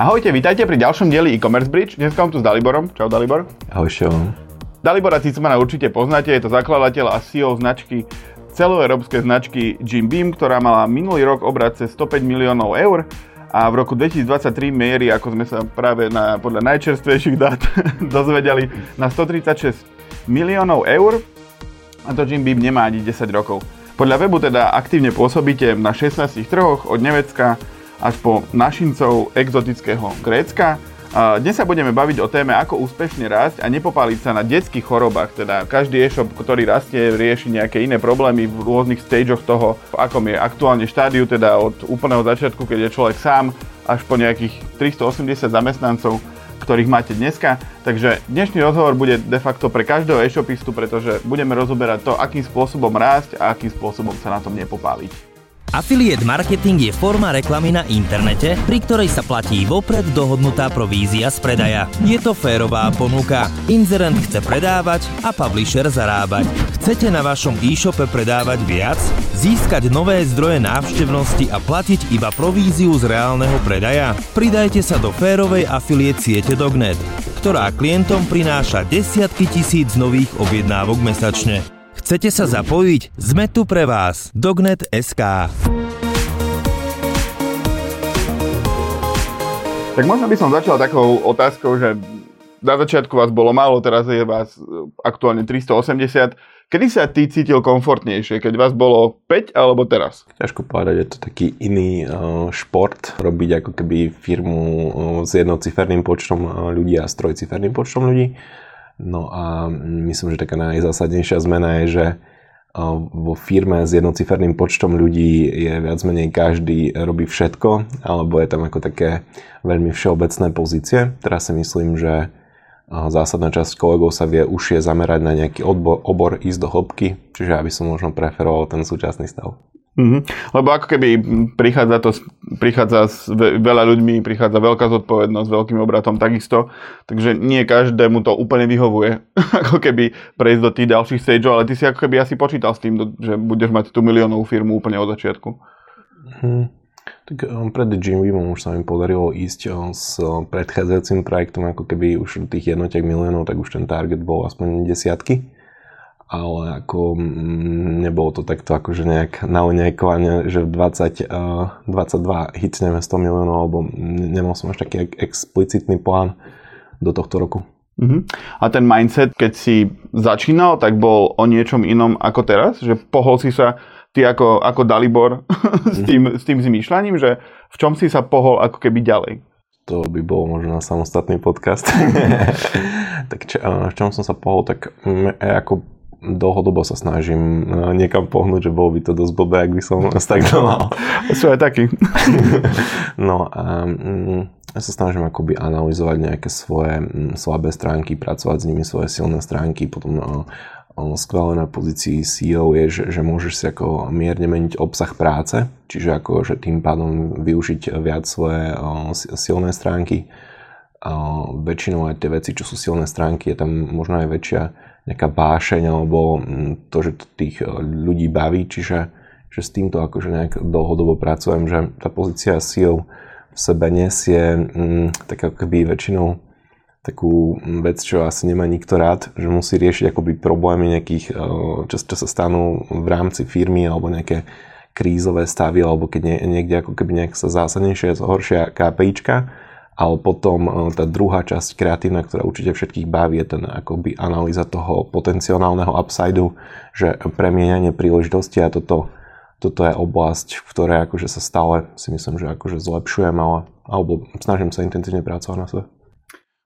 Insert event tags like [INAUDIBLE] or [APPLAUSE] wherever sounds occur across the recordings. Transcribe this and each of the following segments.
Ahojte, vítajte pri ďalšom dieli e-commerce bridge. Dnes som tu s Daliborom. Čau Dalibor. Ahoj, šelom. Dalibora Cicmana určite poznáte, je to zakladateľ a CEO značky celoeurópskej značky Jim Beam, ktorá mala minulý rok obrad cez 105 miliónov eur a v roku 2023 mierí, ako sme sa práve na, podľa najčerstvejších dát [LAUGHS] dozvedeli, na 136 miliónov eur a to Jim Beam nemá ani 10 rokov. Podľa webu teda aktívne pôsobíte na 16 trhoch od Nemecka až po našincov exotického Grécka. Dnes sa budeme baviť o téme, ako úspešne rásť a nepopáliť sa na detských chorobách. Teda každý e-shop, ktorý rastie, rieši nejaké iné problémy v rôznych stageoch toho, v akom je aktuálne štádiu, teda od úplného začiatku, keď je človek sám, až po nejakých 380 zamestnancov ktorých máte dneska. Takže dnešný rozhovor bude de facto pre každého e-shopistu, pretože budeme rozoberať to, akým spôsobom rásť a akým spôsobom sa na tom nepopáliť. Affiliate marketing je forma reklamy na internete, pri ktorej sa platí vopred dohodnutá provízia z predaja. Je to férová ponuka. Inzerent chce predávať a publisher zarábať. Chcete na vašom e-shope predávať viac? Získať nové zdroje návštevnosti a platiť iba províziu z reálneho predaja? Pridajte sa do férovej affiliate siete Dognet, ktorá klientom prináša desiatky tisíc nových objednávok mesačne. Chcete sa zapojiť? Sme tu pre vás. Dognet.sk Tak možno by som začal takou otázkou, že na začiatku vás bolo málo, teraz je vás aktuálne 380. Kedy sa ty cítil komfortnejšie? Keď vás bolo 5 alebo teraz? Ťažko povedať, je to taký iný uh, šport. Robiť ako keby firmu uh, s jednociferným počtom uh, ľudí a s trojciferným počtom ľudí. No a myslím, že taká najzásadnejšia zmena je, že vo firme s jednociferným počtom ľudí je viac menej každý robí všetko, alebo je tam ako také veľmi všeobecné pozície. Teraz si myslím, že zásadná časť kolegov sa vie už zamerať na nejaký odbor, obor, ísť do hĺbky, čiže aby som možno preferoval ten súčasný stav. Mm-hmm. Lebo ako keby prichádza to, prichádza s veľa ľuďmi, prichádza veľká zodpovednosť veľkým obratom takisto, takže nie každému to úplne vyhovuje, [LAUGHS] ako keby prejsť do tých ďalších stageov, ale ty si ako keby asi počítal s tým, že budeš mať tú miliónovú firmu úplne od začiatku. Hmm. Tak um, pred Jimmy už sa mi podarilo ísť um, s predchádzajúcim projektom, ako keby už tých jednotiek miliónov, tak už ten target bol aspoň desiatky ale ako mm, nebolo to takto akože nejak nalinejkovanie, že v 20, uh, 22 hitneme 100 miliónov, alebo nemal som až taký explicitný plán do tohto roku. Uh-huh. A ten mindset, keď si začínal, tak bol o niečom inom ako teraz? Že pohol si sa ty ako, ako Dalibor [LAUGHS] s, mhm. tým, s tým zmýšľaním, že v čom si sa pohol ako keby ďalej? To by bolo možno na samostatný podcast. [LAUGHS] tak čo, v čom som sa pohol, tak ako dlhodobo sa snažím e, niekam pohnúť, že bolo by to dosť blbé, ak by som [LAUGHS] stagnoval. Sú aj takí. [LAUGHS] no a mm, ja sa snažím akoby analyzovať nejaké svoje mm, slabé stránky, pracovať s nimi svoje silné stránky, potom no, skvelé na pozícii CEO je, že, že môžeš si ako mierne meniť obsah práce, čiže ako, že tým pádom využiť viac svoje silné stránky. A väčšinou aj tie veci, čo sú silné stránky, je tam možno aj väčšia nejaká bášeň alebo mm, to, že to tých e, ľudí baví, čiže že s týmto akože nejak dlhodobo pracujem, že tá pozícia síl v sebe nesie mm, tak ako keby väčšinou takú vec, čo asi nemá nikto rád, že musí riešiť akoby problémy nejakých, e, čo, čo sa stanú v rámci firmy alebo nejaké krízové stavy, alebo keď nie, niekde ako keby nejak sa zásadnejšie zhoršia KPIčka, ale potom e, tá druhá časť kreatívna, ktorá určite všetkých baví, je ten akoby analýza toho potenciálneho upsideu, že premieňanie príležitosti a toto, toto je oblasť, v ktorej akože sa stále si myslím, že akože zlepšujem, ale, alebo snažím sa intenzívne pracovať na sebe.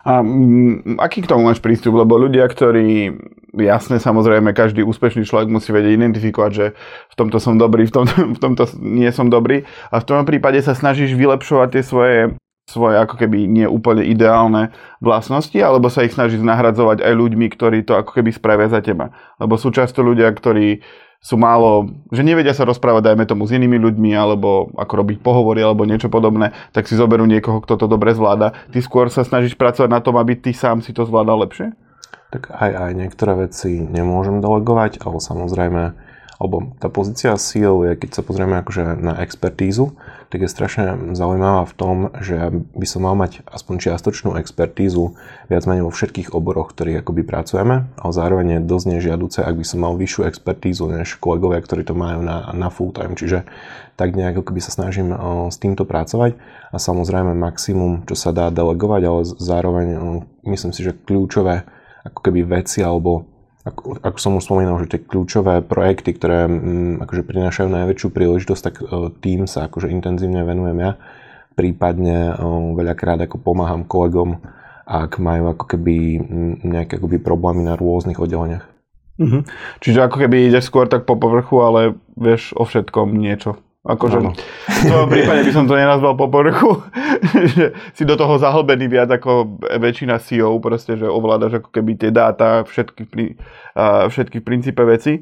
A m, aký k tomu máš prístup? Lebo ľudia, ktorí, jasne, samozrejme, každý úspešný človek musí vedieť identifikovať, že v tomto som dobrý, v tomto, v tomto nie som dobrý. A v tom prípade sa snažíš vylepšovať tie svoje svoje ako keby nie úplne ideálne vlastnosti, alebo sa ich snaží nahradzovať aj ľuďmi, ktorí to ako keby spravia za teba. Lebo sú často ľudia, ktorí sú málo, že nevedia sa rozprávať, dajme tomu, s inými ľuďmi, alebo ako robiť pohovory, alebo niečo podobné, tak si zoberú niekoho, kto to dobre zvláda. Ty skôr sa snažíš pracovať na tom, aby ty sám si to zvládal lepšie? Tak aj, aj niektoré veci nemôžem delegovať, ale samozrejme alebo tá pozícia CEO je, keď sa pozrieme akože na expertízu, tak je strašne zaujímavá v tom, že by som mal mať aspoň čiastočnú expertízu viac menej vo všetkých oboroch, ktorých akoby pracujeme, ale zároveň je dosť nežiaduce, ak by som mal vyššiu expertízu než kolegovia, ktorí to majú na, na full time. Čiže tak nejak ako sa snažím s týmto pracovať a samozrejme maximum, čo sa dá delegovať, ale zároveň myslím si, že kľúčové ako keby veci alebo ako, ako som už spomínal, že tie kľúčové projekty, ktoré m, mm, akože prinášajú najväčšiu príležitosť, tak e, tým sa akože intenzívne venujem ja. Prípadne o, veľakrát ako pomáham kolegom, ak majú ako keby nejaké akoby problémy na rôznych oddeleniach. Mhm. Čiže ako keby ideš skôr tak po povrchu, ale vieš o všetkom niečo. Akože v tvojom prípade by som to nenazval po povrchu, [LAUGHS] že si do toho zahlbený viac ako väčšina CEO, proste, že ovládaš ako keby tie dáta, všetky, všetky v princípe veci.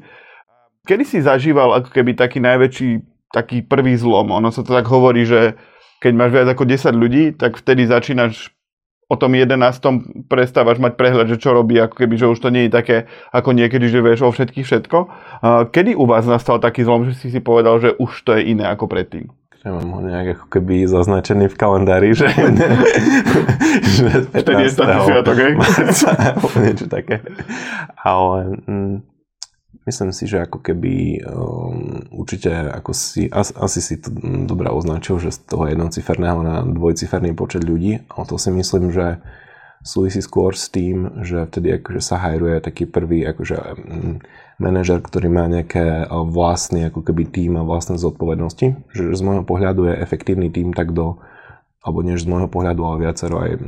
Kedy si zažíval ako keby taký najväčší, taký prvý zlom? Ono sa to tak hovorí, že keď máš viac ako 10 ľudí, tak vtedy začínaš o tom 11. prestávaš mať prehľad, že čo robí, ako keby, že už to nie je také ako niekedy, že vieš o všetkých všetko. Kedy u vás nastal taký zlom, že si si povedal, že už to je iné ako predtým? Ja mám ho nejak ako keby zaznačený v kalendári, že, [LAUGHS] že 15. Vtedy je sviatok, [LAUGHS] niečo také. Ale mm, myslím si, že ako keby um, určite ako si, as, asi si to dobre označil, že z toho jednociferného na dvojciferný počet ľudí, ale to si myslím, že súvisí skôr s tým, že vtedy akože sa hajruje taký prvý akože um, manažer, ktorý má nejaké vlastný ako keby tým a vlastné zodpovednosti. Že z môjho pohľadu je efektívny tým tak do alebo než z môjho pohľadu, ale viacero aj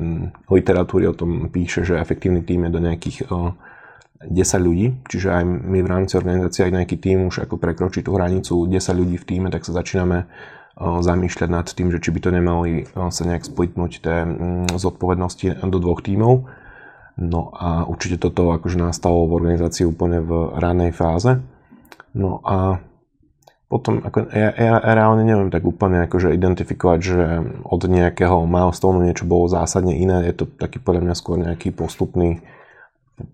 literatúry o tom píše, že efektívny tým je do nejakých 10 ľudí, čiže aj my v rámci organizácie, aj nejaký tým už ako prekročí tú hranicu 10 ľudí v týme, tak sa začíname zamýšľať nad tým, že či by to nemali sa nejak splitnúť tie zodpovednosti do dvoch tímov. No a určite toto akože nastalo v organizácii úplne v ranej fáze. No a potom ako, ja, ja, ja reálne neviem tak úplne akože identifikovať, že od nejakého milestone niečo bolo zásadne iné. Je to taký podľa mňa skôr nejaký postupný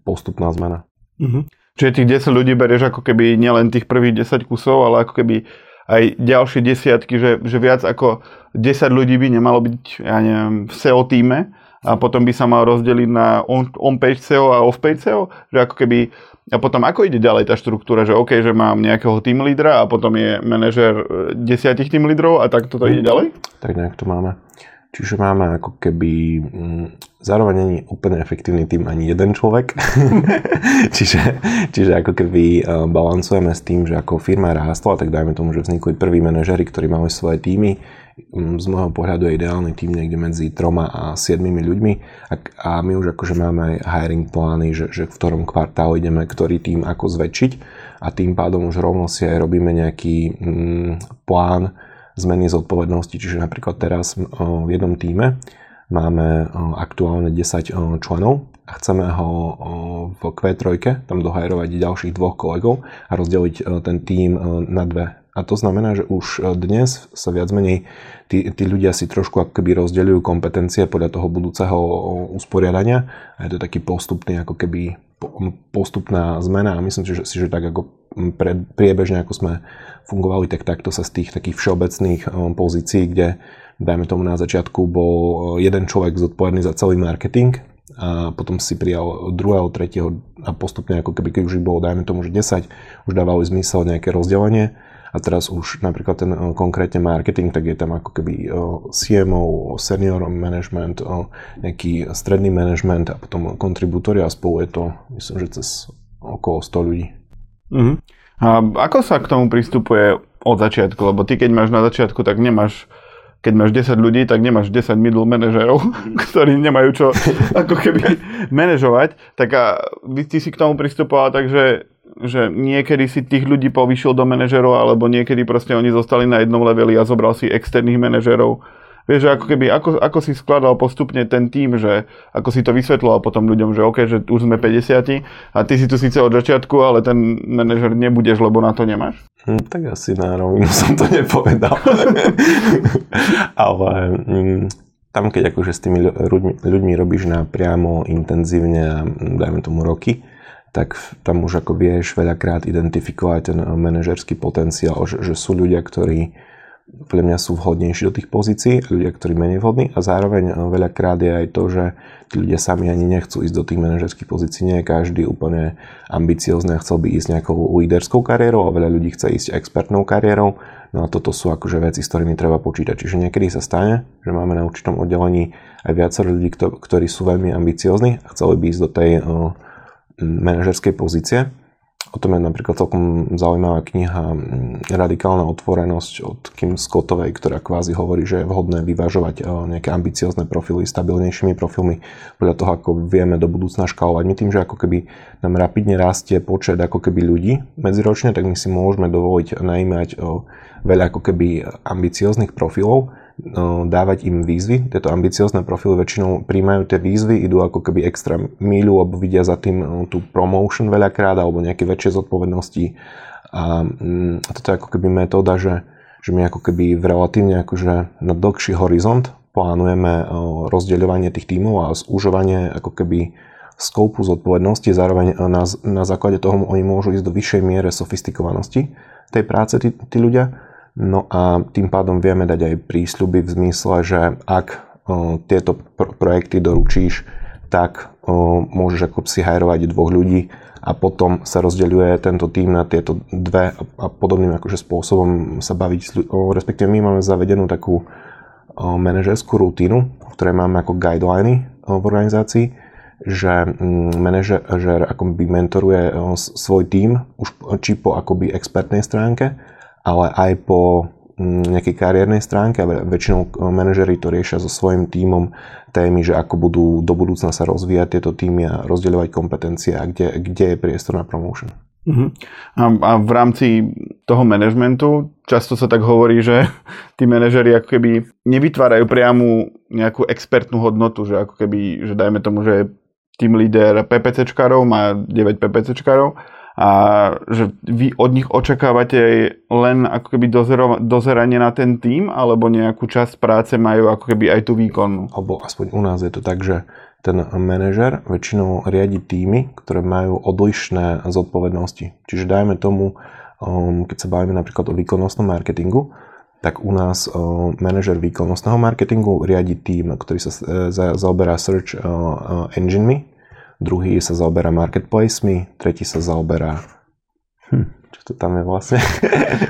postupná zmena. Mm-hmm. Čiže tých 10 ľudí berieš ako keby nielen tých prvých 10 kusov, ale ako keby aj ďalšie desiatky, že, že viac ako 10 ľudí by nemalo byť, ja neviem, v SEO týme a potom by sa mal rozdeliť na on-page SEO a off-page SEO, že ako keby a potom ako ide ďalej tá štruktúra, že OK, že mám nejakého team lídra a potom je manažer e, desiatich team lídrov a tak toto ide ďalej? Tak nejak to máme. Čiže máme ako keby, mm, zároveň není úplne efektívny tým ani jeden človek. [LAUGHS] čiže, čiže ako keby e, balancujeme s tým, že ako firma rástla, tak dajme tomu, že vznikli prví manažery, ktorí mali svoje týmy. Mm, z môjho pohľadu je ideálny tým niekde medzi troma a siedmimi ľuďmi a, a my už akože máme aj hiring plány, že, že v ktorom kvartálu ideme ktorý tým ako zväčšiť a tým pádom už rovno si aj robíme nejaký mm, plán, zmeny zodpovednosti. Čiže napríklad teraz v jednom týme máme aktuálne 10 členov a chceme ho v Q3 tam dohajrovať ďalších dvoch kolegov a rozdeliť ten tým na dve. A to znamená, že už dnes sa viac menej tí, tí ľudia si trošku keby rozdeľujú kompetencie podľa toho budúceho usporiadania. A je to taký postupný ako keby postupná zmena. A myslím si, že, si, že tak ako pred, priebežne ako sme fungovali, tak takto sa z tých takých všeobecných um, pozícií, kde dajme tomu na začiatku bol uh, jeden človek zodpovedný za celý marketing a potom si prijal druhého, tretieho a postupne ako keby keď už bolo dajme tomu, že 10, už dávali zmysel nejaké rozdelenie a teraz už napríklad ten uh, konkrétne marketing, tak je tam ako keby uh, CMO, senior management, nejaký stredný management a potom kontribútory a spolu je to myslím, že cez okolo 100 ľudí. Uh-huh. A ako sa k tomu pristupuje od začiatku? Lebo ty keď máš na začiatku, tak nemáš keď máš 10 ľudí, tak nemáš 10 middle manažerov, [LAUGHS] ktorí nemajú čo [LAUGHS] ako keby manažovať. Tak a ty si k tomu pristupoval tak, že, že niekedy si tých ľudí povyšil do manažerov, alebo niekedy proste oni zostali na jednom leveli a zobral si externých manažerov Vieš, ako keby, ako, ako si skladal postupne ten tým, že ako si to vysvetloval potom ľuďom, že OK, že už sme 50 a ty si tu síce od začiatku, ale ten manažer nebudeš, lebo na to nemáš? Hm, tak asi na rovinu [LAUGHS] som to nepovedal. [LAUGHS] ale hm, tam, keď akože s tými ľuďmi, ľuďmi robíš na intenzívne a hm, dajme tomu roky, tak tam už ako vieš veľakrát identifikovať ten manažerský potenciál, že, že sú ľudia, ktorí pre mňa sú vhodnejší do tých pozícií, ľudia, ktorí menej vhodní a zároveň veľakrát je aj to, že tí ľudia sami ani nechcú ísť do tých manažerských pozícií. Nie je každý úplne ambiciózny a chcel by ísť nejakou líderskou kariérou a veľa ľudí chce ísť expertnou kariérou. No a toto sú akože veci, s ktorými treba počítať. Čiže niekedy sa stane, že máme na určitom oddelení aj viacero ľudí, ktorí sú veľmi ambiciózni a chceli by ísť do tej manažerskej pozície. O tom je napríklad celkom zaujímavá kniha Radikálna otvorenosť od Kim Scottovej, ktorá kvázi hovorí, že je vhodné vyvážovať nejaké ambiciozne profily stabilnejšími profilmi podľa toho, ako vieme do budúcna škálovať. My tým, že ako keby nám rapidne rastie počet ako keby ľudí medziročne, tak my si môžeme dovoliť najímať veľa ako keby ambicióznych profilov, dávať im výzvy. Tieto ambiciozne profily väčšinou príjmajú tie výzvy, idú ako keby extra míľu, alebo vidia za tým tú promotion veľakrát, alebo nejaké väčšie zodpovednosti. A, mm, a toto je ako keby metóda, že, že my ako keby v relatívne akože na dlhší horizont plánujeme rozdeľovanie tých tímov a zúžovanie ako keby skoupu zodpovednosti, zároveň na, na základe toho oni môžu ísť do vyššej miere sofistikovanosti tej práce, tí, tí ľudia No a tým pádom vieme dať aj prísľuby v zmysle, že ak tieto projekty doručíš, tak môžeš ako si hajrovať dvoch ľudí a potom sa rozdeľuje tento tým na tieto dve a podobným akože spôsobom sa baviť, respektíve my máme zavedenú takú manažerskú rutinu, v ktorej máme ako guideliny v organizácii, že mm, manažer ako by svoj tým už či po akoby expertnej stránke, ale aj po mm, nejakej kariérnej stránke a väčšinou eh, manažery to riešia so svojím tímom témy, že ako budú do budúcna sa rozvíjať tieto týmy a rozdeľovať kompetencie a kde, kde je priestor na promotion. Uh-huh. A, a v rámci toho manažmentu často sa tak hovorí, že [LAUGHS] tí manažery ako keby nevytvárajú priamu nejakú expertnú hodnotu, že ako keby, že dajme tomu, že tým líder PPCčkarov má 9 PPCčkarov a že vy od nich očakávate len ako keby dozero, dozeranie na ten tým, alebo nejakú časť práce majú ako keby aj tú výkonnú? Alebo aspoň u nás je to tak, že ten manažer väčšinou riadi týmy, ktoré majú odlišné zodpovednosti. Čiže dajme tomu, um, keď sa bavíme napríklad o výkonnostnom marketingu, tak u nás uh, manažer výkonnostného marketingu riadi tým, ktorý sa uh, zaoberá search uh, enginemi, druhý sa zaoberá marketplacemi, tretí sa zaoberá hm, čo to tam je vlastne,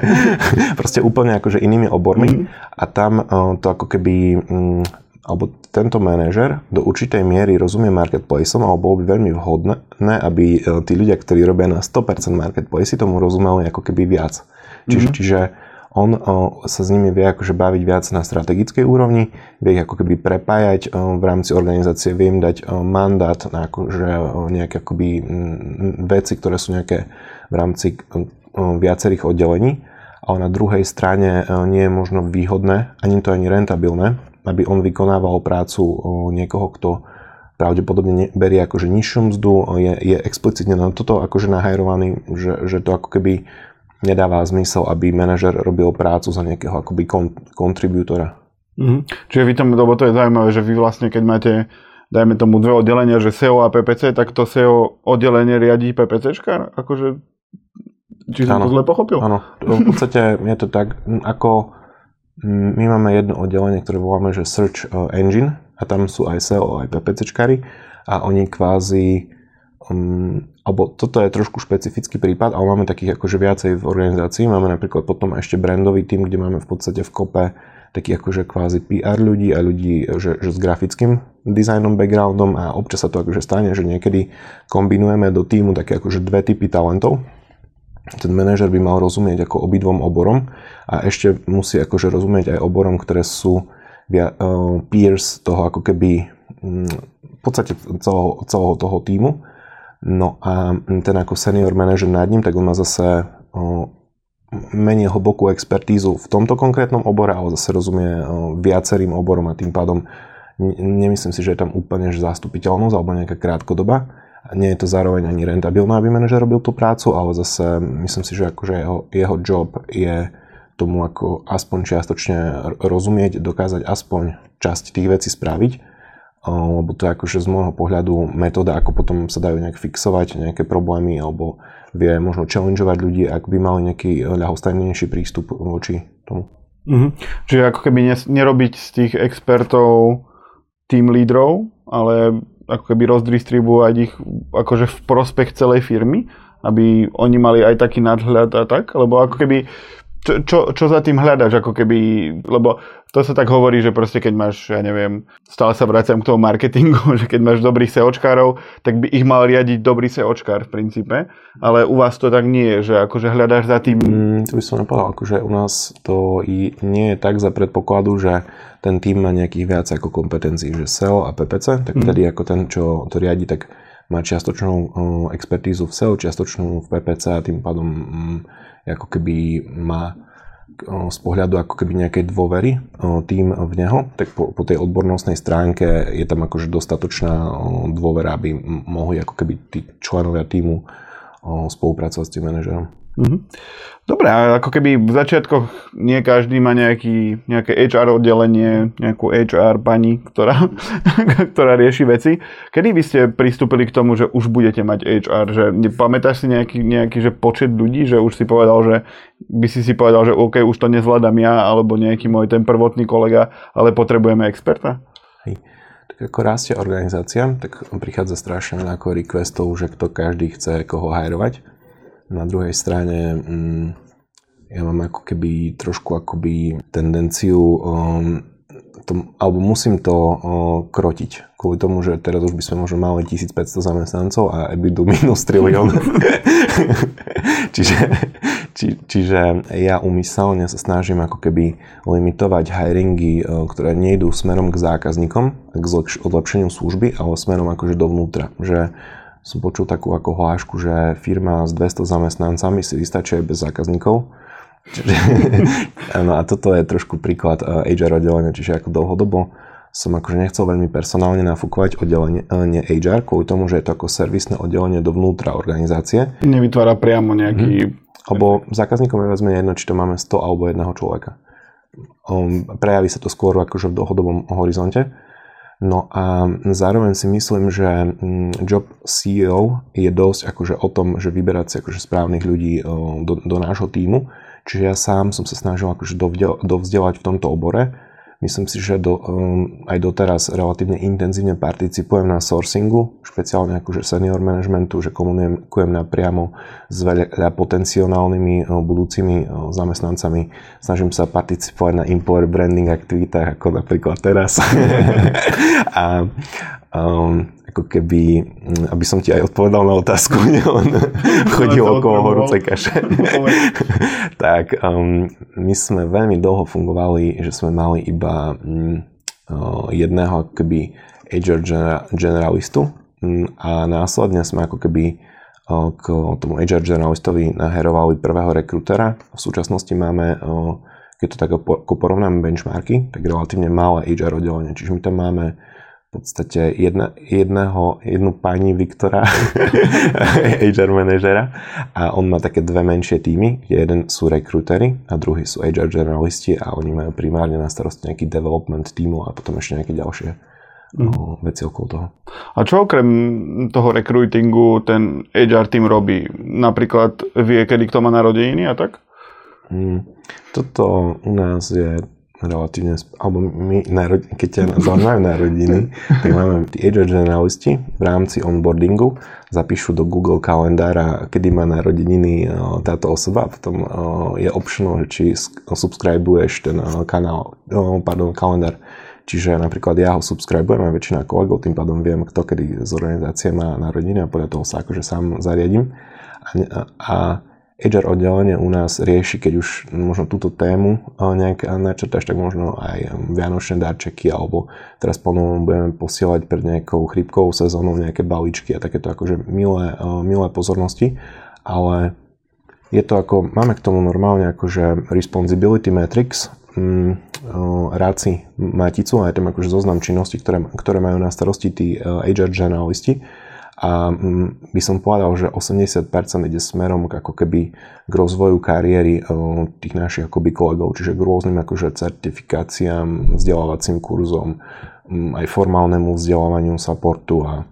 [LAUGHS] proste úplne akože inými obormi mm. a tam uh, to ako keby um, alebo tento manažer do určitej miery rozumie marketplaceom, alebo bolo by veľmi vhodné, aby uh, tí ľudia, ktorí robia na 100% marketplace, tomu rozumeli ako keby viac. Čiže, mm. čiže on sa s nimi vie akože baviť viac na strategickej úrovni, vie ich ako keby prepájať v rámci organizácie, vie im dať mandát na akože nejaké akoby veci, ktoré sú nejaké v rámci viacerých oddelení, ale na druhej strane nie je možno výhodné, ani to ani rentabilné, aby on vykonával prácu niekoho, kto pravdepodobne berie akože nižšiu mzdu, je, je explicitne na toto akože nahajrovaný, že, že to ako keby nedáva zmysel, aby manažer robil prácu za nejakého akoby kon, kontribútora. Mm-hmm. Čiže vy tam, lebo to je zaujímavé, že vy vlastne, keď máte, dajme tomu dve oddelenia, že SEO a PPC, tak to SEO oddelenie riadí PPCčka? Akože, či som to zle pochopil? Áno, v podstate je to tak, ako my máme jedno oddelenie, ktoré voláme, že Search Engine a tam sú aj SEO, aj PPCčkári a oni kvázi um, alebo toto je trošku špecifický prípad, ale máme takých akože viacej v organizácii. Máme napríklad potom ešte brandový tým, kde máme v podstate v kope takých akože kvázi PR ľudí a ľudí že, že s grafickým dizajnom, backgroundom a občas sa to akože stane, že niekedy kombinujeme do týmu také akože dve typy talentov. Ten manažer by mal rozumieť ako obidvom oborom a ešte musí akože rozumieť aj oborom, ktoré sú via, uh, peers toho ako keby um, v podstate celého, celého toho týmu No a ten ako senior manažer nad ním, tak on má zase menej hlbokú expertízu v tomto konkrétnom obore, ale zase rozumie viacerým oborom a tým pádom nemyslím si, že je tam úplne že zastupiteľnosť alebo nejaká krátkodoba. Nie je to zároveň ani rentabilné, aby manažer robil tú prácu, ale zase myslím si, že akože jeho, jeho job je tomu ako aspoň čiastočne rozumieť, dokázať aspoň časť tých vecí spraviť lebo to je akože z môjho pohľadu metóda, ako potom sa dajú nejak fixovať nejaké problémy alebo vie možno challengeovať ľudí, ak by mali nejaký ľahostajnejší prístup voči tomu. Mm-hmm. Čiže ako keby nerobiť z tých expertov tým lídrov, ale ako keby rozdistribuovať ich akože v prospech celej firmy, aby oni mali aj taký nadhľad a tak, lebo ako keby čo, čo, čo za tým hľadaš, ako keby, lebo to sa tak hovorí, že proste keď máš, ja neviem, stále sa vraciam k tomu marketingu, [LAUGHS] že keď máš dobrých SEOčkárov, tak by ich mal riadiť dobrý SEOčkár v princípe, ale u vás to tak nie je, že akože hľadáš za tým... Mm, to by som nepovedal, akože u nás to i nie je tak za predpokladu, že ten tým má nejakých viac ako kompetencií, že SEO a PPC, tak mm. vtedy ako ten, čo to riadi, tak má čiastočnú expertízu v SEO, čiastočnú v PPC a tým pádom mm, ako keby má z pohľadu ako keby nejakej dôvery tým v neho, tak po, po tej odbornostnej stránke je tam akože dostatočná dôvera, aby mohli ako keby tí členovia týmu spolupracovať s tým manažerom. Mm-hmm. Dobre, a ako keby v začiatkoch nie každý má nejaký, nejaké HR oddelenie, nejakú HR pani, ktorá, [LAUGHS] ktorá rieši veci. Kedy by ste pristúpili k tomu, že už budete mať HR? Že pamätáš si nejaký, nejaký že počet ľudí, že už si povedal, že by si si povedal, že OK, už to nezvládam ja, alebo nejaký môj ten prvotný kolega, ale potrebujeme experta? Hej. Ako rastie organizácia, tak prichádza strašne veľa ako requestov, že kto každý chce koho hajrovať na druhej strane mm, ja mám ako keby trošku akoby tendenciu um, to, alebo musím to uh, krotiť. Kvôli tomu, že teraz už by sme možno mali 1500 zamestnancov a EBITDA minus trilión. [LAUGHS] čiže, či, čiže ja umyselne sa snažím ako keby limitovať hiringy, uh, ktoré nejdú smerom k zákazníkom, k zlepšeniu služby, ale smerom akože dovnútra. Že som počul takú ako hlášku, že firma s 200 zamestnancami si vystačuje bez zákazníkov. Čiže, [LAUGHS] no a toto je trošku príklad HR eh, oddelenia, čiže ako dlhodobo som akože nechcel veľmi personálne nafúkovať oddelenie eh, nie HR, kvôli tomu, že je to ako servisné oddelenie dovnútra organizácie. Nevytvára priamo nejaký... Hmm. Lebo zákazníkom je vezme jedno, či to máme 100 alebo jedného človeka. Um, prejaví sa to skôr akože v dlhodobom horizonte. No a zároveň si myslím, že mm, job CEO je dosť akože o tom, že vyberať si akože správnych ľudí do, do nášho týmu. Čiže ja sám som sa snažil akože dovzdelať v tomto obore Myslím si, že do, um, aj doteraz relatívne intenzívne participujem na sourcingu, špeciálne akože senior managementu, že komunikujem napriamo s veľa potenciálnymi uh, budúcimi uh, zamestnancami. Snažím sa participovať na employer branding aktivitách, ako napríklad teraz. [LAUGHS] a um, ako keby, mm, aby som ti aj odpovedal na otázku, [LAUGHS] len chodil okolo horúcej kaše. [LAUGHS] tak um, my sme veľmi dlho fungovali, že sme mali iba um, jedného keby HR generalistu um, a následne sme ako keby uh, k tomu HR generalistovi naherovali prvého rekrutera. V súčasnosti máme keď to tak ako porovnáme benchmarky, tak relatívne malé HR oddelenie. Čiže my tam máme podstate jedna, jedného, jednu pani Viktora, [LAUGHS] HR manažera a on má také dve menšie týmy, jeden sú rekrutery a druhý sú HR generalisti a oni majú primárne na starosti nejaký development týmu a potom ešte nejaké ďalšie no, veci okolo toho. A čo okrem toho recruitingu ten HR tým robí? Napríklad vie, kedy kto má narodeniny a tak? Mm, toto u nás je relatívne, alebo my, keď ťa zaujímajú narodiny, [LAUGHS] tak máme tí generalisti v rámci onboardingu, zapíšu do Google kalendára, kedy má narodeniny táto osoba a potom je optional, či subscribuješ ten kanál, pardon, kalendár. Čiže napríklad ja ho subscribujem a väčšina kolegov, tým pádom viem, kto kedy z organizácie má narodiny a podľa toho sa akože sám zariadím. A, a HR oddelenie u nás rieši, keď už možno túto tému nejak načrtáš, tak možno aj vianočné darčeky, alebo teraz ponovom budeme posielať pred nejakou chrípkovou sezónou nejaké balíčky a takéto akože milé, milé pozornosti, ale je to ako, máme k tomu normálne akože responsibility matrix, mm, ráci maticu a je tam akože zoznam činností, ktoré, ktoré majú na starosti tí HR generalisti a mm, by som povedal, že 80% ide smerom ako keby k rozvoju kariéry e, tých našich akoby kolegov, čiže k rôznym akože certifikáciám, vzdelávacím kurzom, aj formálnemu vzdelávaniu, supportu a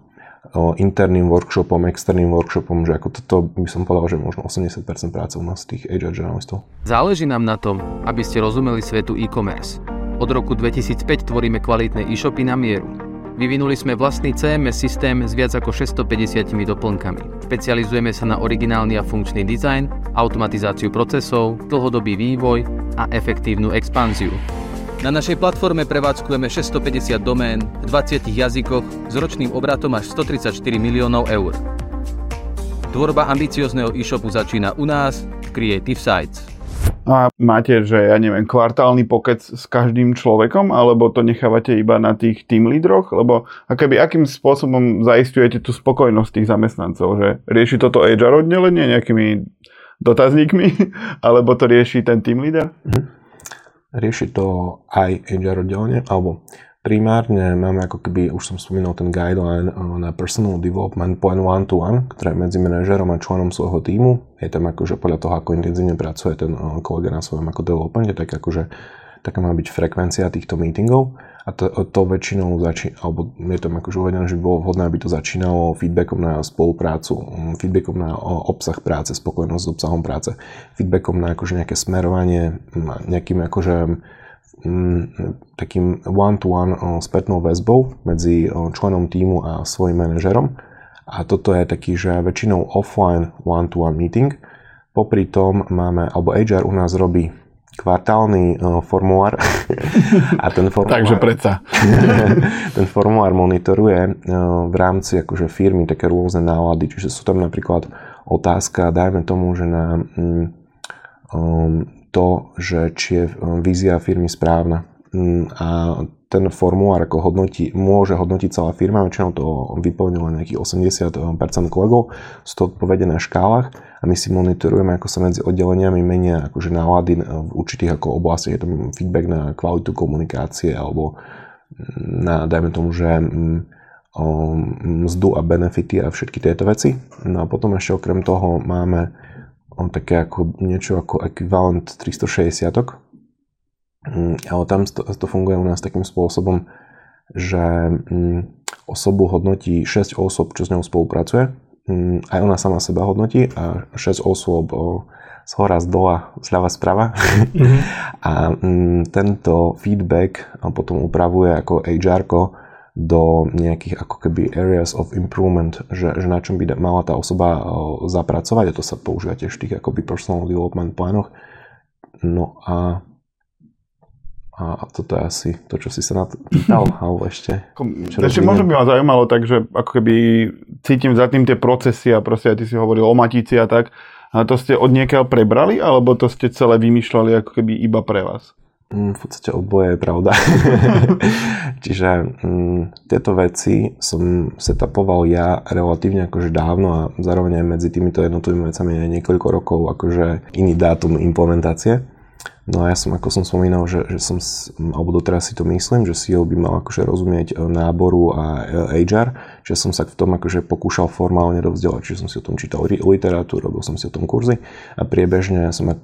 interným workshopom, externým workshopom, že ako toto by som povedal, že možno 80% práce u nás tých HR journalistov. Záleží nám na tom, aby ste rozumeli svetu e-commerce. Od roku 2005 tvoríme kvalitné e-shopy na mieru. Vyvinuli sme vlastný CMS systém s viac ako 650 doplnkami. Špecializujeme sa na originálny a funkčný dizajn, automatizáciu procesov, dlhodobý vývoj a efektívnu expanziu. Na našej platforme prevádzkujeme 650 domén v 20 jazykoch s ročným obratom až 134 miliónov eur. Tvorba ambiciozného e-shopu začína u nás v Creative Sites. A máte, že ja neviem, kvartálny pokec s každým človekom, alebo to nechávate iba na tých team lídroch? Lebo akoby, akým spôsobom zaistujete tú spokojnosť tých zamestnancov? Že rieši toto HR oddelenie nejakými dotazníkmi, [LAUGHS] alebo to rieši ten team leader? Mm-hmm. Rieši to aj HR oddelenie, alebo primárne máme ako keby, už som spomínal ten guideline eh, na personal development point one to one, ktoré je medzi manažerom a členom svojho týmu. Je tam akože podľa toho, ako intenzívne pracuje ten eh, kolega na svojom ako developmente, tak akože taká má byť frekvencia týchto meetingov a to, to väčšinou začína, alebo je tam akože uvedené, že by bolo vhodné, aby to začínalo feedbackom na spoluprácu, mm, feedbackom na obsah práce, spokojnosť s obsahom práce, feedbackom na akože nejaké smerovanie, mm, nejakým akože takým one-to-one spätnou väzbou medzi členom týmu a svojim manažerom. A toto je taký, že väčšinou offline one-to-one meeting. Popri tom máme, alebo HR u nás robí kvartálny uh, formulár [LAUGHS] a ten formulár... Takže predsa. [LAUGHS] ten formulár monitoruje v rámci akože firmy také rôzne nálady, čiže sú tam napríklad otázka, dajme tomu, že na um, to, že či je vízia firmy správna. Um, a ten formulár ako hodnotí, môže hodnotiť celá firma, väčšinou to vyplňuje len nejakých 80% kolegov, sú to odpovede na škálach a my si monitorujeme, ako sa medzi oddeleniami menia akože nálady v určitých ako oblastiach, je tam feedback na kvalitu komunikácie alebo na, dajme tomu, že mzdu a benefity a všetky tieto veci. No a potom ešte okrem toho máme také ako niečo ako ekvivalent 360 Mm, ale tam to, to funguje u nás takým spôsobom, že mm, osobu hodnotí 6 osôb, čo s ňou spolupracuje. Mm, aj ona sama seba hodnotí a 6 osôb z hora, z dola, zľava, sprava. Mm-hmm. [LAUGHS] a tento feedback potom upravuje ako HR do nejakých ako keby areas of improvement, že, že na čom by mala tá osoba zapracovať a to sa používa tiež v tých akoby personal development plánoch. No a a toto je asi to, čo si sa na to pýtal, [LAUGHS] alebo ešte... Ešte možno by ma zaujímalo tak, že ako keby cítim za tým tie procesy a proste aj ty si hovoril o matici a tak. A to ste od niekiaľ prebrali, alebo to ste celé vymýšľali ako keby iba pre vás? Mm, v podstate oboje je pravda. [LAUGHS] Čiže mm, tieto veci som setapoval ja relatívne akože dávno a zároveň aj medzi týmito jednotlivými vecami je niekoľko rokov akože iný dátum implementácie. No a ja som, ako som spomínal, že, že som, alebo doteraz si to myslím, že CEO by mal akože rozumieť e, náboru a e, HR, že som sa v tom akože pokúšal formálne dovzdelať, čiže som si o tom čítal literatúru, robil som si o tom kurzy a priebežne som, e,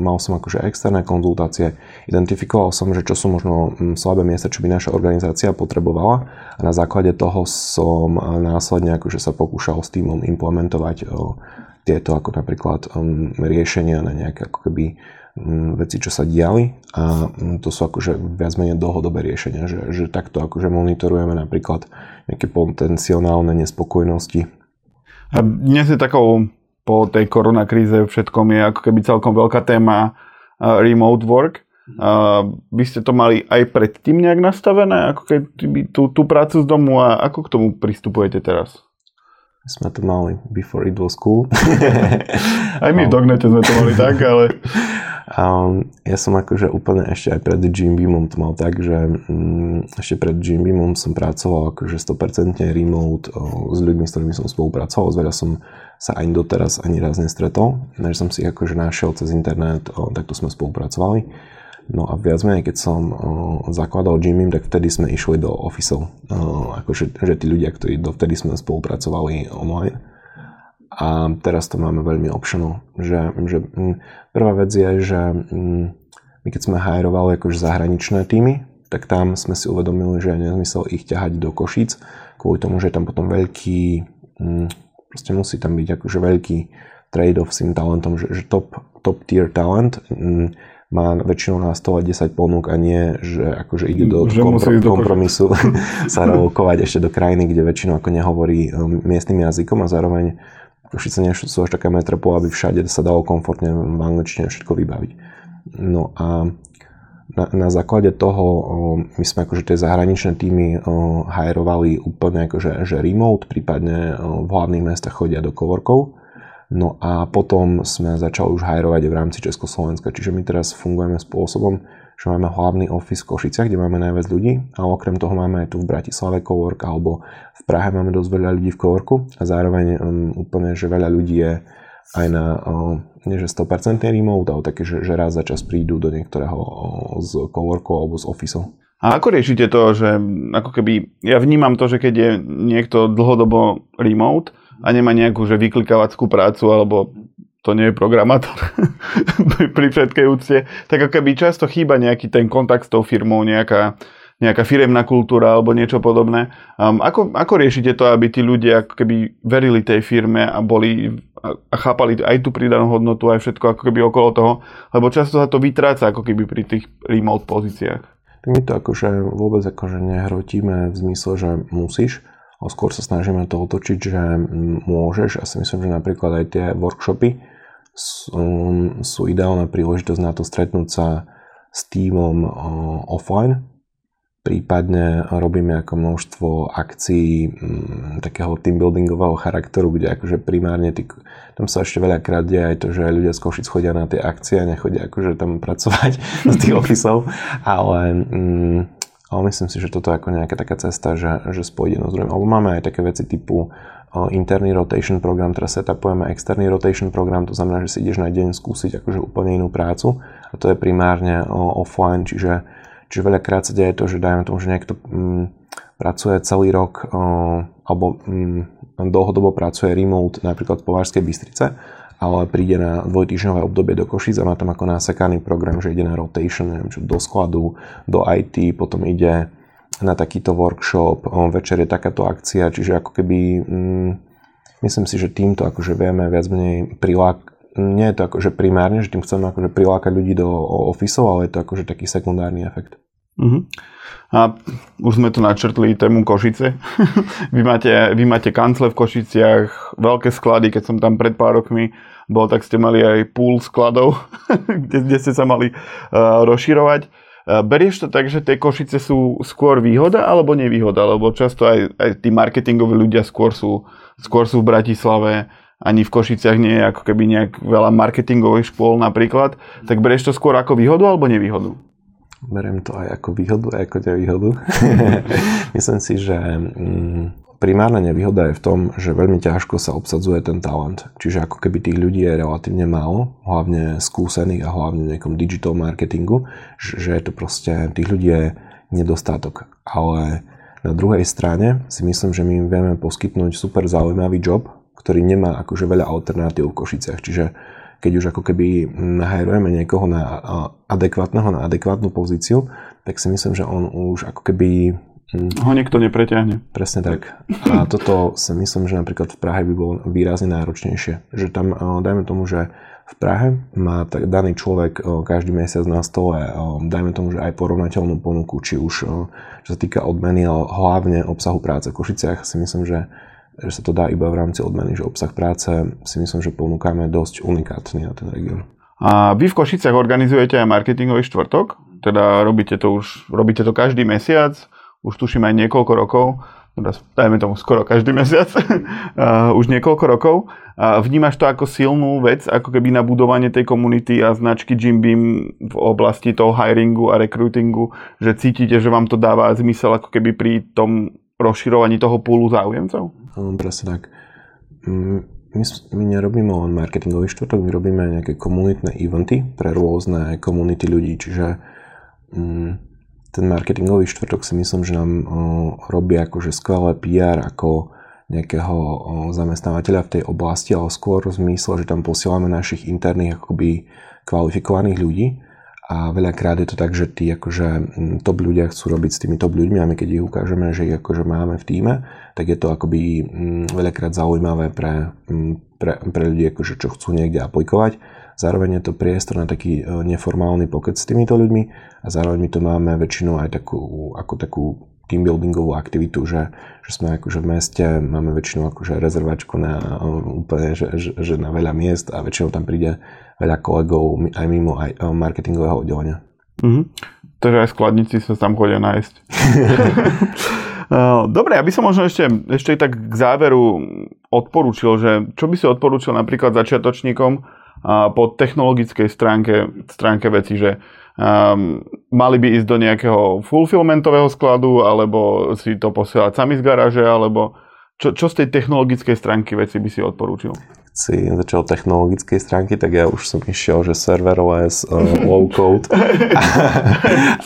mal som akože externé konzultácie, identifikoval som, že čo sú možno slabé miesta, čo by naša organizácia potrebovala a na základe toho som následne akože sa pokúšal s týmom implementovať tieto ako napríklad riešenia na nejaké ako keby veci, čo sa diali a mm, to sú akože viac menej dlhodobé riešenia, že, že takto akože monitorujeme napríklad nejaké potenciálne nespokojnosti. A dnes je takou po tej koronakríze všetkom je ako keby celkom veľká téma remote work. A by ste to mali aj predtým nejak nastavené, ako keby tú, tú prácu z domu a ako k tomu pristupujete teraz? Sme to mali before it was cool. [LAUGHS] aj my v Dognete sme to mali tak, ale... [LAUGHS] Um, ja som akože úplne ešte aj pred Jim Beamom to mal tak, že um, ešte pred Jim Beamom som pracoval akože 100% remote s ľuďmi, s ktorými som spolupracoval. Zveľa som sa ani doteraz ani raz nestretol, než som si ich akože našiel cez internet, o, takto sme spolupracovali. No a viac menej, keď som o, zakladal Jimmy, tak vtedy sme išli do office akože že tí ľudia, ktorí dovtedy sme spolupracovali online a teraz to máme veľmi optional. Že, že prvá vec je, že my keď sme hajrovali akože zahraničné týmy, tak tam sme si uvedomili, že je nezmysel ich ťahať do Košic, kvôli tomu, že je tam potom veľký, mm, proste musí tam byť akože veľký trade-off s tým talentom, že, že top, top tier talent mm, má väčšinou na 110 ponúk a nie, že akože ide do že kompro- kompromisu [LAUGHS] [LAUGHS] sa relokovať ešte do krajiny, kde väčšinou ako nehovorí miestnym jazykom a zároveň Košice nie sú až taká metropola, aby všade sa dalo komfortne v angličtine všetko vybaviť. No a na, na základe toho my sme akože tie zahraničné týmy hajrovali úplne akože že remote, prípadne v hlavných mestách chodia do kovorkov. No a potom sme začali už hajrovať v rámci Československa, čiže my teraz fungujeme spôsobom, že máme hlavný office v Košiciach, kde máme najviac ľudí, a okrem toho máme aj tu v Bratislave Cowork, alebo v Prahe máme dosť veľa ľudí v Coworku a zároveň um, úplne, že veľa ľudí je aj na um, nie že 100% remote, ale také, že, že raz za čas prídu do niektorého z coworkov alebo z officeov. A ako riešite to, že ako keby, ja vnímam to, že keď je niekto dlhodobo remote a nemá nejakú že vyklikavackú prácu alebo to nie je programátor [LAUGHS] pri všetkej úcte, tak ako keby často chýba nejaký ten kontakt s tou firmou, nejaká, nejaká firemná kultúra alebo niečo podobné. Um, ako, ako riešite to, aby tí ľudia ako keby verili tej firme a boli a chápali aj tú pridanú hodnotu, aj všetko ako keby okolo toho, lebo často sa to vytráca ako keby pri tých remote pozíciách. My to akože vôbec akože nehrotíme v zmysle, že musíš, ale skôr sa snažíme to otočiť, že môžeš a si myslím, že napríklad aj tie workshopy sú, sú ideálna príležitosť na to stretnúť sa s týmom offline, Prípadne robíme ako množstvo akcií mm, takého teambuildingového charakteru, kde akože primárne tí, tam sa ešte veľakrát deje aj to, že ľudia z Košic chodia na tie akcie a nechodia akože tam pracovať [LAUGHS] z tých ofisov, ale, mm, ale myslím si, že toto je ako nejaká taká cesta, že, že spojí jedno z druhým. Alebo máme aj také veci typu interný rotation program, teraz setupujeme externý rotation program, to znamená, že si ideš na deň skúsiť akože úplne inú prácu a to je primárne offline, čiže Čiže veľakrát sa deje to, že dajme tomu, že niekto mm, pracuje celý rok alebo mm, dlhodobo pracuje remote napríklad v Považskej Bystrice, ale príde na dvojtýždňové obdobie do Košic a má tam ako násekaný program, že ide na rotation, neviem čo, do skladu, do IT, potom ide na takýto workshop, večer je takáto akcia, čiže ako keby mm, myslím si, že týmto akože vieme viac menej prilák, nie je to akože primárne, že tým chceme akože prilákať ľudí do ofisov, ale je to akože taký sekundárny efekt. Uh-huh. A už sme tu načrtli tému Košice. [LAUGHS] vy, máte, vy máte kancle v Košiciach, veľké sklady, keď som tam pred pár rokmi bol, tak ste mali aj pool skladov, [LAUGHS] kde, kde ste sa mali uh, rozširovať. Uh, berieš to tak, že tie Košice sú skôr výhoda alebo nevýhoda? Lebo často aj, aj tí marketingoví ľudia skôr sú, skôr sú v Bratislave, ani v Košiciach nie je ako keby nejak veľa marketingových škôl napríklad, tak berieš to skôr ako výhodu alebo nevýhodu? Beriem to aj ako výhodu, aj ako nevýhodu. [LAUGHS] [LAUGHS] Myslím si, že mm, primárna nevýhoda je v tom, že veľmi ťažko sa obsadzuje ten talent. Čiže ako keby tých ľudí je relatívne málo, hlavne skúsených a hlavne v nejakom digital marketingu, že je to proste, tých ľudí je nedostatok. Ale na druhej strane si myslím, že my vieme poskytnúť super zaujímavý job, ktorý nemá akože veľa alternatív v Košiciach. Čiže keď už ako keby nahajrujeme niekoho na adekvátneho, na adekvátnu pozíciu, tak si myslím, že on už ako keby hm, ho niekto nepreťahne. Presne tak. A toto si myslím, že napríklad v Prahe by bolo výrazne náročnejšie. Že tam, dajme tomu, že v Prahe má tak daný človek každý mesiac na stole, dajme tomu, že aj porovnateľnú ponuku, či už čo sa týka odmeny, ale hlavne obsahu práce v Košiciach si myslím, že že sa to dá iba v rámci odmeny, že obsah práce si myslím, že ponúkame dosť unikátny na ten región. A vy v Košiciach organizujete aj marketingový štvrtok, teda robíte to už, robíte to každý mesiac, už tuším aj niekoľko rokov, teda dajme tomu skoro každý mesiac, [LAUGHS] už niekoľko rokov. A vnímaš to ako silnú vec, ako keby na budovanie tej komunity a značky Jim Beam v oblasti toho hiringu a recruitingu, že cítite, že vám to dáva zmysel ako keby pri tom rozširovaní toho púlu záujemcov? Um, presne tak. Mm, my, my nerobíme len marketingový štvrtok, my robíme nejaké komunitné eventy pre rôzne komunity ľudí, čiže um, ten marketingový štvrtok si myslím, že nám robí akože skvelé PR ako nejakého zamestnávateľa v tej oblasti, ale skôr v zmysle, že tam posielame našich interných akoby kvalifikovaných ľudí a veľakrát je to tak, že tí akože top ľudia chcú robiť s tými top ľuďmi a my keď ich ukážeme, že ich akože máme v týme, tak je to akoby veľakrát zaujímavé pre, pre, pre ľudí, akože čo chcú niekde aplikovať. Zároveň je to priestor na taký e, neformálny pokec s týmito ľuďmi a zároveň my to máme väčšinou aj takú, ako takú team buildingovú aktivitu, že, že sme akože v meste, máme väčšinou akože rezervačku na úplne, že, že, že na veľa miest a väčšinou tam príde veľa kolegov aj mimo aj eh, marketingového oddelenia. Mm-hmm. Takže aj skladníci sa tam chodia nájsť. [LAUGHS] Eh, dobre, aby som možno ešte, ešte tak k záveru odporúčil, že čo by si odporúčil napríklad začiatočníkom po technologickej stránke, stránke veci, že um, mali by ísť do nejakého fulfillmentového skladu, alebo si to posielať sami z garáže, alebo čo, čo z tej technologickej stránky veci by si odporúčil? Si začal technologickej stránky, tak ja už som išiel, že serverless, uh, low code. [LAUGHS] a,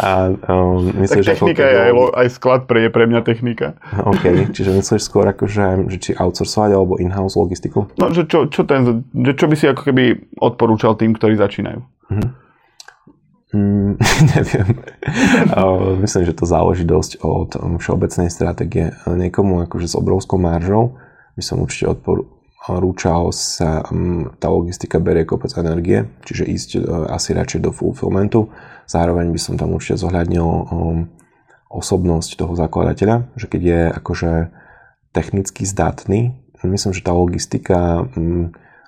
a um, myslíš, tak technika je aj, aj sklad pre, je pre mňa technika. OK, čiže myslíš skôr ako, že, že či outsourcovať alebo in-house logistiku? No, že čo, čo, ten, že čo by si ako keby odporúčal tým, ktorí začínajú? Uh-huh. Mm, [LAUGHS] neviem. Myslím, že to záleží dosť od um, všeobecnej stratégie. Niekomu akože s obrovskou maržou by som určite odporúčal sa, um, tá logistika berie kopec energie, čiže ísť uh, asi radšej do fulfillmentu. Zároveň by som tam určite zohľadnil um, osobnosť toho zakladateľa, že keď je akože technicky zdatný, myslím, že tá logistika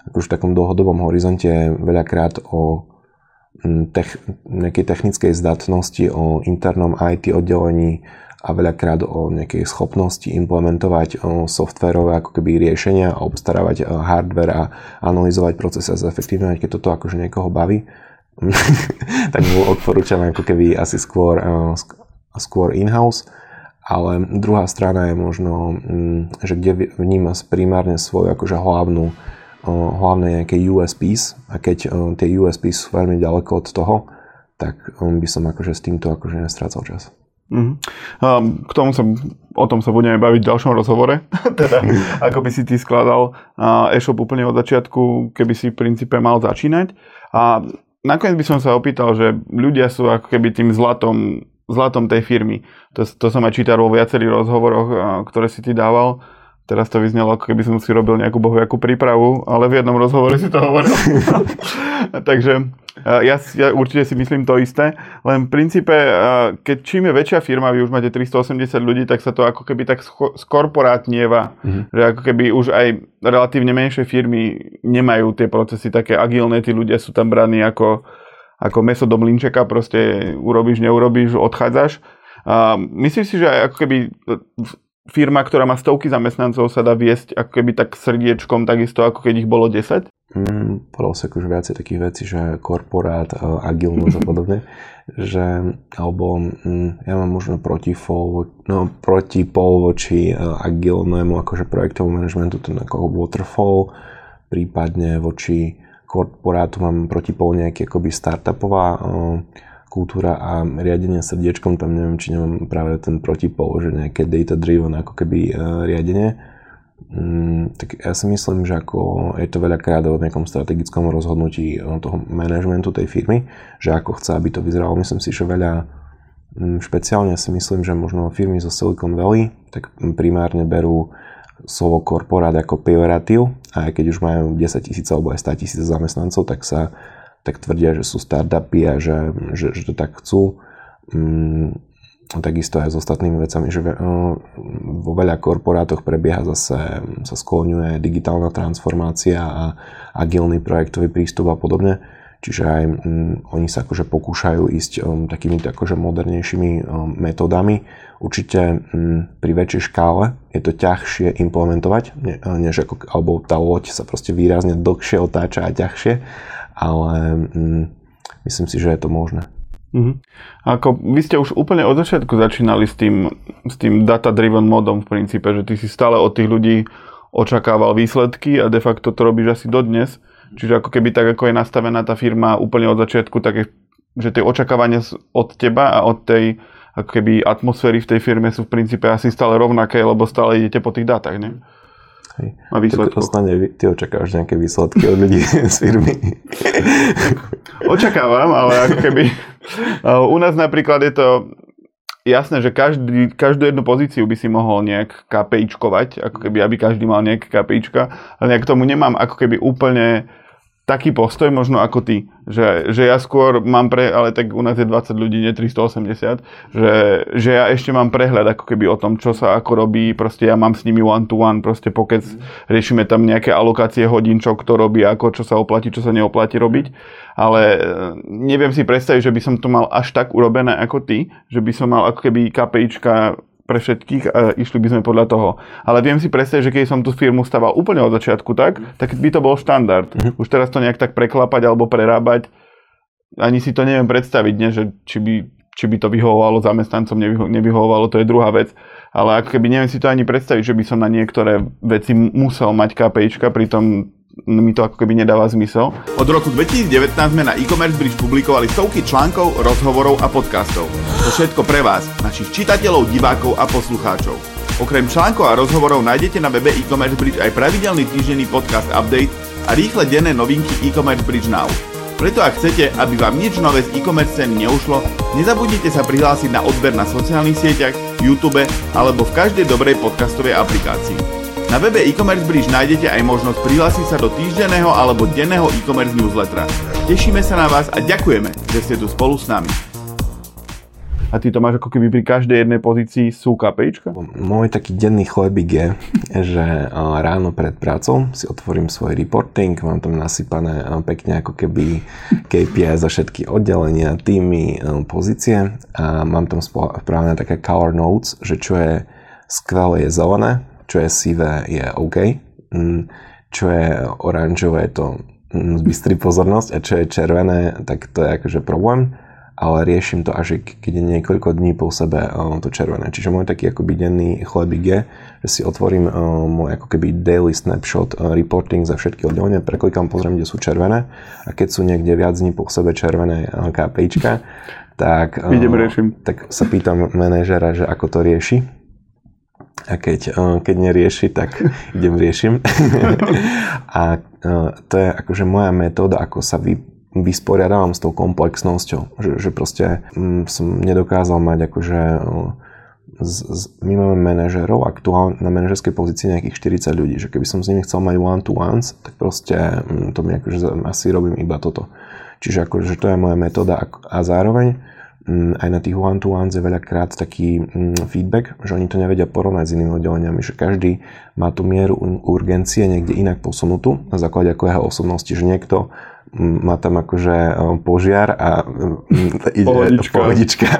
akože v takom dlhodobom horizonte veľakrát o tech, nejakej technickej zdatnosti, o internom IT oddelení a veľakrát o nejakej schopnosti implementovať softverové ako keby riešenia obstarávať hardware a analyzovať procesy a zefektívňovať, keď toto akože niekoho baví, [LAUGHS] tak mu odporúčam ako keby asi skôr, skôr in-house. Ale druhá strana je možno, že kde vníma primárne svoju akože hlavnú hlavné nejaké USPs a keď tie USPs sú veľmi ďaleko od toho, tak by som akože s týmto akože nestrácal čas. Mm-hmm. K tomu sa, o tom sa budeme baviť v ďalšom rozhovore. [LAUGHS] teda, ako by si ty skladal e-shop úplne od začiatku, keby si v princípe mal začínať. A nakoniec by som sa opýtal, že ľudia sú ako keby tým zlatom, zlatom tej firmy. To, to som aj čítal vo viacerých rozhovoroch, ktoré si ty dával Teraz to vyznelo, ako keby som si robil nejakú bohujakú prípravu, ale v jednom rozhovore si to hovoril. [LAUGHS] Takže ja, ja určite si myslím to isté, len v princípe, keď čím je väčšia firma, vy už máte 380 ľudí, tak sa to ako keby tak skorporátnieva, mm-hmm. že ako keby už aj relatívne menšie firmy nemajú tie procesy také agilné, tí ľudia sú tam braní ako, ako meso do mlinčeka, proste urobíš, neurobíš, odchádzaš. Uh, myslíš si, že aj ako keby firma, ktorá má stovky zamestnancov, sa dá viesť ako keby tak srdiečkom, takisto ako keď ich bolo 10? Mm, povedal sa akože viacej takých vecí, že korporát, e, agilnosť a podobne, že, alebo mm, ja mám možno protipol, no, protipol voči uh, agilnému akože projektovému manažmentu, ten ako waterfall, prípadne voči korporátu mám protipol nejaký akoby startupová uh, kultúra a riadenie srdiečkom, tam neviem, či nemám práve ten protipol, že nejaké data-driven ako keby e, riadenie. Mm, tak ja si myslím, že ako je to veľakrát o nejakom strategickom rozhodnutí toho manažmentu tej firmy, že ako chce, aby to vyzeralo. Myslím si, že veľa mm, špeciálne si myslím, že možno firmy zo Silicon Valley tak primárne berú slovo korporát ako pejoratív a aj keď už majú 10 tisíc alebo aj 100 tisíc zamestnancov, tak sa tak tvrdia, že sú startupy a že, že, že to tak chcú. Mm, takisto aj s ostatnými vecami, že vo veľa korporátoch prebieha zase, sa skloňuje digitálna transformácia a agilný projektový prístup a podobne. Čiže aj um, oni sa akože pokúšajú ísť takými akože modernejšími metódami. Určite um, pri väčšej škále je to ťažšie implementovať, ne, než ako, alebo tá loď sa proste výrazne dlhšie otáča a ťažšie ale mm, myslím si, že je to možné. Mm-hmm. Ako vy ste už úplne od začiatku začínali s tým, s tým data-driven modom v princípe, že ty si stále od tých ľudí očakával výsledky a de facto to robíš asi dodnes. Čiže ako keby tak, ako je nastavená tá firma úplne od začiatku, tak je, že tie očakávania od teba a od tej ako keby atmosféry v tej firme sú v princípe asi stále rovnaké, lebo stále idete po tých dátach, ne? Hej. A výsledkov. Ostane, ty očakávaš nejaké výsledky od ľudí [LAUGHS] z firmy. Očakávam, ale ako keby... [LAUGHS] U nás napríklad je to jasné, že každý, každú jednu pozíciu by si mohol nejak KPIčkovať, ako keby, aby každý mal nejaké KPIčka, ale nejak tomu nemám ako keby úplne taký postoj možno ako ty, že, že ja skôr mám pre, ale tak u nás je 20 ľudí, nie 380, že, že ja ešte mám prehľad ako keby o tom, čo sa ako robí, proste ja mám s nimi one to one, proste pokec, riešime tam nejaké alokácie hodín, čo kto robí, ako, čo sa oplatí, čo sa neoplatí robiť, ale e, neviem si predstaviť, že by som to mal až tak urobené ako ty, že by som mal ako keby KPIčka pre všetkých a išli by sme podľa toho. Ale viem si predstaviť, že keď som tú firmu staval úplne od začiatku tak, tak by to bol štandard. Uh-huh. Už teraz to nejak tak preklapať alebo prerábať, ani si to neviem predstaviť, nie? že či by, či by to vyhovovalo zamestnancom, nevyho- nevyhovovalo, to je druhá vec. Ale ako keby neviem si to ani predstaviť, že by som na niektoré veci musel mať KPIčka, pritom mi to ako keby nedáva zmysel. Od roku 2019 sme na e-commerce bridge publikovali stovky článkov, rozhovorov a podcastov. To všetko pre vás, našich čitateľov, divákov a poslucháčov. Okrem článkov a rozhovorov nájdete na webe e-commerce bridge aj pravidelný týždenný podcast update a rýchle denné novinky e-commerce bridge now. Preto ak chcete, aby vám nič nové z e-commerce scény neušlo, nezabudnite sa prihlásiť na odber na sociálnych sieťach, YouTube alebo v každej dobrej podcastovej aplikácii. Na webe e-commerce bridge nájdete aj možnosť prihlásiť sa do týždenného alebo denného e-commerce newslettera. Tešíme sa na vás a ďakujeme, že ste tu spolu s nami. A ty to máš ako keby pri každej jednej pozícii sú KPIčka? Môj taký denný chlebík je, že ráno pred prácou si otvorím svoj reporting, mám tam nasypané pekne ako keby KPI za všetky oddelenia, týmy, pozície a mám tam správne také color notes, že čo je skvelé je zelené, čo je sivé je OK, mm, čo je oranžové to mm, zbystrí pozornosť. A čo je červené, tak to je akože problém. Ale riešim to až keď je niekoľko dní po sebe to červené. Čiže môj taký akoby denný chlebík je, že si otvorím môj ako keby daily snapshot reporting za všetky oddelenia, preklikám, pozriem, kde sú červené. A keď sú niekde viac dní po sebe červené KPIčka, tak, Idem riešim. tak sa pýtam manažera, že ako to rieši a keď, eh, keď nerieši, tak [LAUGHS] idem riešim. [LAUGHS] a eh, to je akože moja metóda, ako sa vy, vysporiadávam s tou komplexnosťou. Že, že proste mm, som nedokázal mať akože eh, z, z, my máme manažerov aktuálne na manažerskej pozícii nejakých 40 ľudí, že keby som s nimi chcel mať one to ones, tak proste mm, to mi akože asi robím iba toto. Čiže akože to je moja metóda a zároveň aj na tých one-to-ones je veľakrát taký mm, feedback, že oni to nevedia porovnať s inými oddeleniami, že každý má tú mieru urgencie niekde inak posunutú na základe ako jeho osobnosti, že niekto mm, má tam akože e, požiar a [LAUGHS] ide pohodička. [LAUGHS] pohodička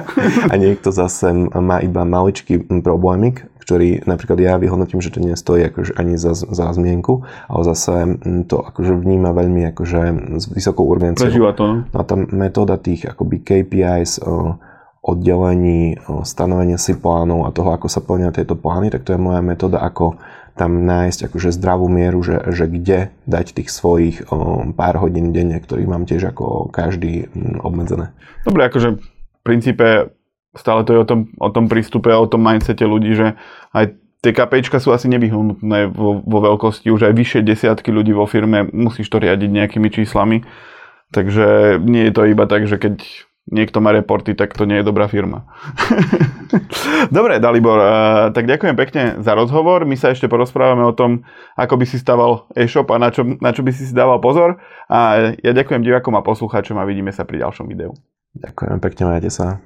a niekto zase má iba maličký problémik, ktorý napríklad ja vyhodnotím, že to nestojí akože ani za, za zmienku, ale zase to akože vníma veľmi akože s vysokou urgenciou. Prežíva to, no? no a tá metóda tých akoby KPIs, oddelení, stanovenia si plánov a toho, ako sa plnia tieto plány, tak to je moja metóda, ako tam nájsť akože zdravú mieru, že, že kde dať tých svojich pár hodín denne, ktorých mám tiež ako každý m, obmedzené. Dobre, akože v princípe stále to je o tom, o tom prístupe a o tom mindsete ľudí, že aj tie KPIčka sú asi nevyhnutné vo, vo veľkosti, už aj vyššie desiatky ľudí vo firme, musíš to riadiť nejakými číslami. Takže nie je to iba tak, že keď niekto má reporty, tak to nie je dobrá firma. [LAUGHS] Dobre, Dalibor, tak ďakujem pekne za rozhovor. My sa ešte porozprávame o tom, ako by si staval e-shop a na čo, na čo by si si dával pozor. A ja ďakujem divakom a poslucháčom a vidíme sa pri ďalšom videu. Ďakujem pekne, majte sa.